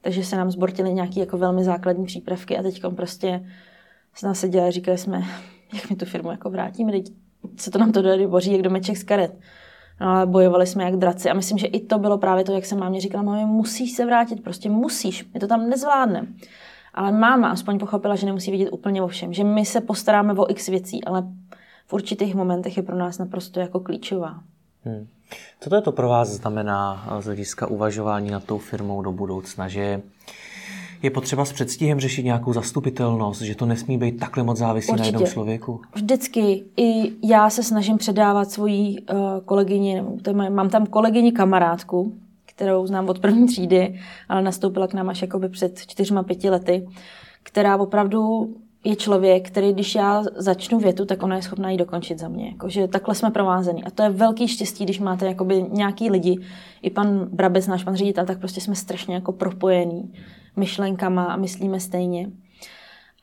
takže se nám zbortily nějaké jako velmi základní přípravky a teď prostě s nás seděli a říkali jsme, jak mi tu firmu jako vrátíme, teď se to nám to dojde boří, jak domeček z karet. No ale bojovali jsme jak draci a myslím, že i to bylo právě to, jak jsem mámě říkala, mami, musíš se vrátit, prostě musíš, my to tam nezvládneme. Ale máma aspoň pochopila, že nemusí vidět úplně o všem, že my se postaráme o x věcí, ale v určitých momentech je pro nás naprosto jako klíčová. Hmm. Co to je to pro vás znamená z hlediska uvažování nad tou firmou do budoucna, že je potřeba s předstihem řešit nějakou zastupitelnost, že to nesmí být takhle moc Určitě. na jednom člověku? Vždycky. I já se snažím předávat svoji uh, kolegyni, mám tam kolegyni kamarádku, kterou znám od první třídy, ale nastoupila k nám až jakoby před čtyřma, pěti lety, která opravdu je člověk, který když já začnu větu, tak ona je schopná ji dokončit za mě. Jako, že takhle jsme provázení. A to je velký štěstí, když máte jakoby nějaký lidi, i pan Brabec, náš pan ředitel, tak prostě jsme strašně jako propojení myšlenkama a myslíme stejně.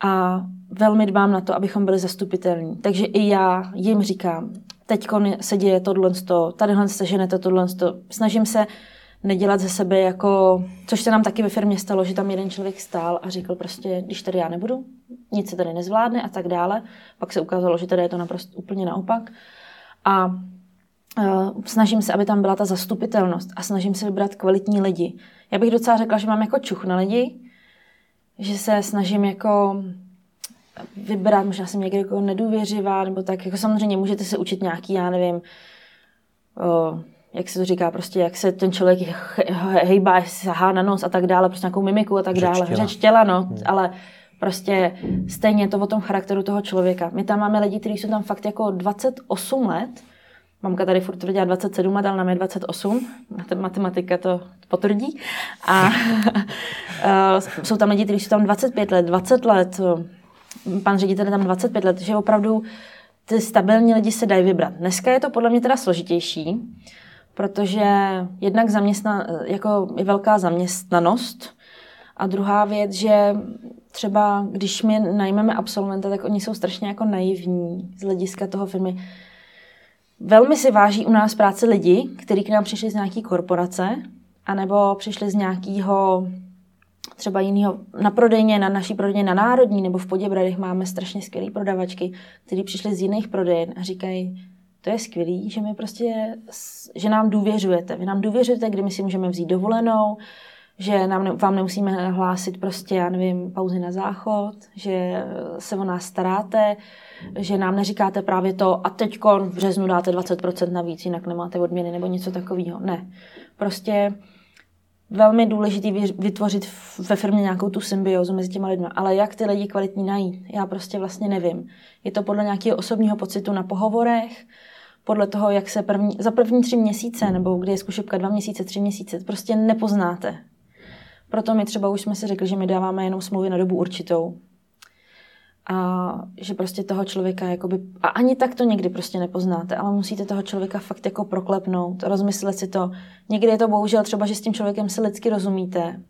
A velmi dbám na to, abychom byli zastupitelní. Takže i já jim říkám, teď se děje tohle, tadyhle se ženete tohle, snažím se nedělat ze sebe jako, což se nám taky ve firmě stalo, že tam jeden člověk stál a říkal prostě, když tady já nebudu, nic se tady nezvládne a tak dále. Pak se ukázalo, že tady je to naprosto úplně naopak. A uh, snažím se, aby tam byla ta zastupitelnost a snažím se vybrat kvalitní lidi. Já bych docela řekla, že mám jako čuch na lidi, že se snažím jako vybrat, možná jsem někdy jako nedůvěřivá, nebo tak, jako samozřejmě můžete se učit nějaký, já nevím, uh, jak se to říká, prostě jak se ten člověk hejbá, sahá na nos a tak dále, prostě nějakou mimiku a tak dále, řeč těla, no, hmm. ale prostě stejně je to o tom charakteru toho člověka. My tam máme lidi, kteří jsou tam fakt jako 28 let, Mamka tady furt tvrdila 27 let, ale nám je 28. Matematika to potvrdí. A jsou tam lidi, kteří jsou tam 25 let, 20 let. Pan ředitel je tam 25 let, že opravdu ty stabilní lidi se dají vybrat. Dneska je to podle mě teda složitější, protože jednak zaměstna, jako je velká zaměstnanost a druhá věc, že třeba když my najmeme absolventa, tak oni jsou strašně jako naivní z hlediska toho firmy. Velmi si váží u nás práce lidi, kteří k nám přišli z nějaký korporace, anebo přišli z nějakého třeba jiného na prodejně, na naší prodejně na Národní nebo v Poděbradech máme strašně skvělé prodavačky, kteří přišli z jiných prodejen a říkají, to je skvělý, že my prostě, že nám důvěřujete. Vy nám důvěřujete, kdy my si můžeme vzít dovolenou, že nám, vám nemusíme hlásit prostě, já nevím, pauzy na záchod, že se o nás staráte, že nám neříkáte právě to a teď v březnu dáte 20% navíc, jinak nemáte odměny nebo něco takového. Ne. Prostě velmi důležitý vytvořit ve firmě nějakou tu symbiozu mezi těma lidmi. Ale jak ty lidi kvalitní najít, já prostě vlastně nevím. Je to podle nějakého osobního pocitu na pohovorech, podle toho, jak se první, za první tři měsíce, nebo kdy je zkušebka dva měsíce, tři měsíce, prostě nepoznáte. Proto my třeba už jsme si řekli, že my dáváme jenom smlouvy na dobu určitou. A že prostě toho člověka jakoby, a ani tak to někdy prostě nepoznáte, ale musíte toho člověka fakt jako proklepnout, rozmyslet si to. Někdy je to bohužel třeba, že s tím člověkem si lidsky rozumíte,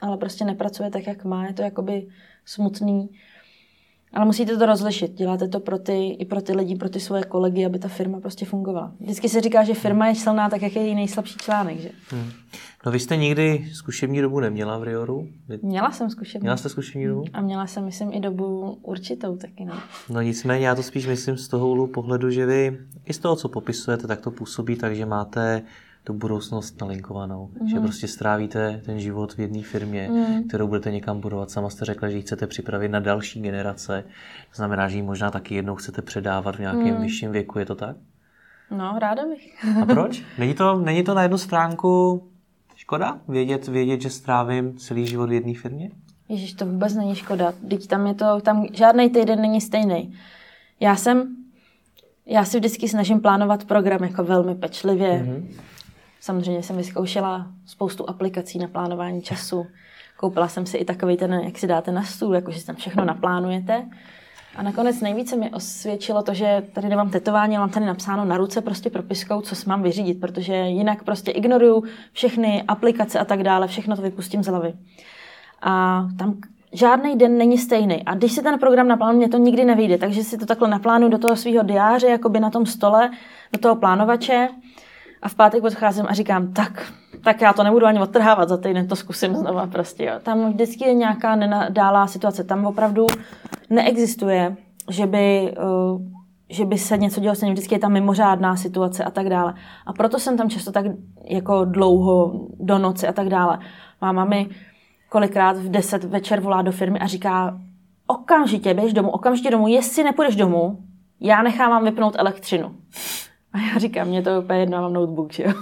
ale prostě nepracuje tak, jak má, je to jakoby smutný. Ale musíte to rozlišit. Děláte to pro ty, i pro ty lidi, pro ty svoje kolegy, aby ta firma prostě fungovala. Vždycky se říká, že firma je silná, tak jak je její nejslabší článek. Že? Hmm. No vy jste nikdy zkušební dobu neměla v Rioru? Měla jsem zkušební. Měla jste zkušební dobu? A měla jsem, myslím, i dobu určitou taky. No. no nicméně, já to spíš myslím z toho pohledu, že vy i z toho, co popisujete, tak to působí tak, že máte tu budoucnost nalinkovanou. Mm. Že prostě strávíte ten život v jedné firmě, mm. kterou budete někam budovat. Sama jste řekla, že ji chcete připravit na další generace. To znamená, že ji možná taky jednou chcete předávat v nějakém mm. vyšším věku. Je to tak? No, ráda bych. A proč? Není to, není to na jednu stránku škoda vědět, vědět, že strávím celý život v jedné firmě? Ježíš, to vůbec není škoda. Teď tam je to, tam žádný týden není stejný. Já jsem, já si vždycky snažím plánovat program jako velmi pečlivě. Mm-hmm. Samozřejmě jsem vyzkoušela spoustu aplikací na plánování času. Koupila jsem si i takový ten, jak si dáte na stůl, jakože tam všechno naplánujete. A nakonec nejvíce mi osvědčilo to, že tady nemám tetování, mám tady napsáno na ruce prostě propiskou, co si mám vyřídit, protože jinak prostě ignoruju všechny aplikace a tak dále, všechno to vypustím z hlavy. A tam žádný den není stejný. A když si ten program naplánuje, mě to nikdy nevyjde, takže si to takhle naplánuju do toho svého diáře, jako by na tom stole, do toho plánovače a v pátek odcházím a říkám, tak, tak já to nebudu ani odtrhávat za týden, to zkusím znova prostě. Jo. Tam vždycky je nějaká nenadálá situace. Tam opravdu neexistuje, že by, uh, že by se něco dělo stejně. Vždycky je tam mimořádná situace a tak dále. A proto jsem tam často tak jako dlouho do noci a tak dále. Máma mi kolikrát v 10 večer volá do firmy a říká, okamžitě běž domů, okamžitě domů, jestli nepůjdeš domů, já nechám vám vypnout elektřinu. A já říkám, mě to úplně jedno, mám notebook, že jo.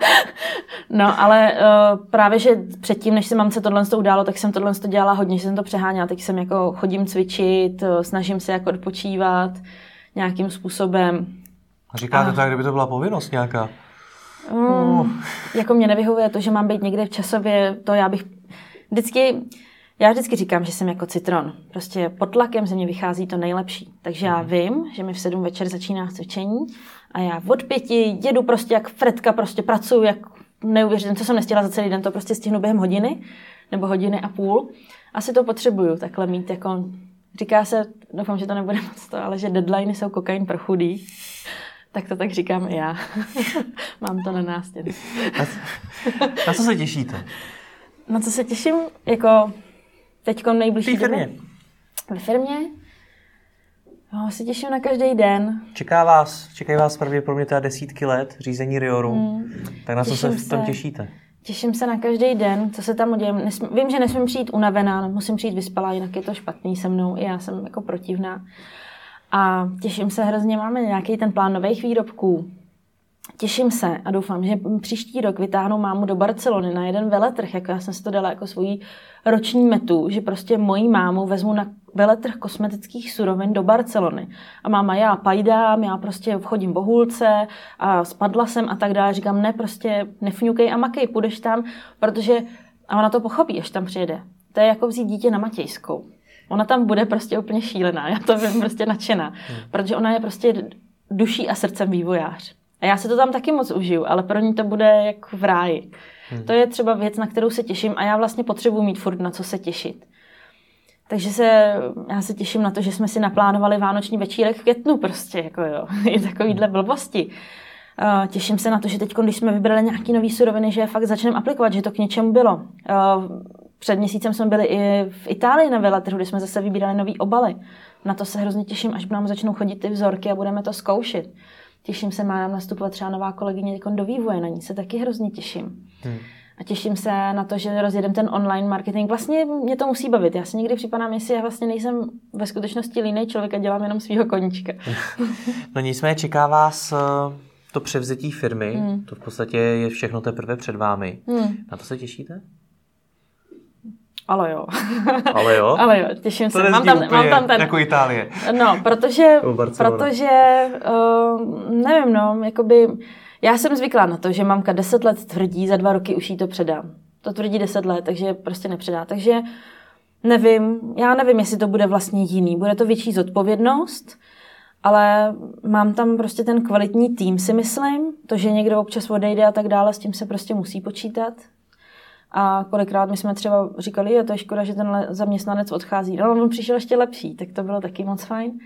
no, ale uh, právě, že předtím, než se mamce tohle to událo, tak jsem tohle to dělala hodně, že jsem to přeháněla. Teď jsem jako chodím cvičit, eh, snažím se jako odpočívat nějakým způsobem. A říkáte a... to, jak kdyby to byla povinnost nějaká? Um, uh. Jako mě nevyhovuje to, že mám být někde v časově, to já bych vždycky, já vždycky říkám, že jsem jako citron. Prostě pod tlakem ze mě vychází to nejlepší. Takže já mhm. vím, že mi v sedm večer začíná cvičení a já od pěti jedu prostě jak Fredka, prostě pracuju jak neuvěřitelně, co jsem nestihla za celý den, to prostě stihnu během hodiny nebo hodiny a půl. Asi to potřebuju takhle mít jako, říká se, doufám, že to nebude moc to, ale že deadliny jsou kokain pro chudý. Tak to tak říkám i já. Mám to na nástěn. Na, co se těšíte? Na co se těším? Jako teďko nejbližší V firmě. Ve firmě? No, se těším na každý den. Čeká vás, čekají vás pravděpodobně teda desítky let řízení Rioru. Hmm. Tak na co se v tom se, těšíte? Těším se na každý den, co se tam. Nesmí, vím, že nesmím přijít unavená, musím přijít vyspalá, jinak je to špatný se mnou. I já jsem jako protivná. A těším se hrozně, máme nějaký ten plán nových výrobků. Těším se a doufám, že příští rok vytáhnu mámu do Barcelony na jeden veletrh, jako já jsem si to dala jako svoji roční metu, že prostě moji mámu vezmu na veletrh kosmetických surovin do Barcelony. A máma, já pajdám, já prostě chodím bohulce a spadla jsem a tak dále. Říkám, ne, prostě nefňukej a makej, půjdeš tam, protože a ona to pochopí, až tam přijede. To je jako vzít dítě na Matějskou. Ona tam bude prostě úplně šílená, já to vím prostě nadšená, hmm. protože ona je prostě duší a srdcem vývojář. A já se to tam taky moc užiju, ale pro ní to bude jako v ráji. Hmm. To je třeba věc, na kterou se těším a já vlastně potřebuji mít furt na co se těšit. Takže se, já se těším na to, že jsme si naplánovali vánoční večírek v květnu prostě, jako jo, je takovýhle blbosti. Uh, těším se na to, že teď, když jsme vybrali nějaký nový suroviny, že je fakt začneme aplikovat, že to k něčemu bylo. Uh, před měsícem jsme byli i v Itálii na veletrhu, kde jsme zase vybírali nový obaly. Na to se hrozně těším, až nám začnou chodit ty vzorky a budeme to zkoušet. Těším se, má nám nastupovat třeba nová kolegyně do vývoje, na ní se taky hrozně těším. Hmm. A těším se na to, že rozjedem ten online marketing. Vlastně mě to musí bavit. Já si někdy připadám, jestli já vlastně nejsem ve skutečnosti línej člověk a dělám jenom svého koníčka. no nicméně čeká vás eh, to převzetí firmy. Hmm. To v podstatě je všechno teprve před vámi. Hmm. Na to se těšíte? Ale jo. Ale jo? Ale jo, těším to se. Mám tam, mám tam ten... Jako Itálie. No, protože, protože uh, nevím, no, jakoby, já jsem zvyklá na to, že mamka 10 let tvrdí, za dva roky už jí to předám. To tvrdí 10 let, takže prostě nepředá. Takže nevím, já nevím, jestli to bude vlastně jiný. Bude to větší zodpovědnost, ale mám tam prostě ten kvalitní tým, si myslím. To, že někdo občas odejde a tak dále, s tím se prostě musí počítat. A kolikrát my jsme třeba říkali, je to je škoda, že ten zaměstnanec odchází. No, on přišel ještě lepší, tak to bylo taky moc fajn.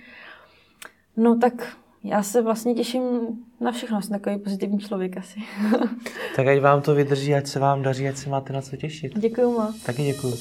No tak já se vlastně těším na všechno, jsem takový pozitivní člověk asi. tak ať vám to vydrží, ať se vám daří, ať se máte na co těšit. Děkuji moc. Taky děkuji.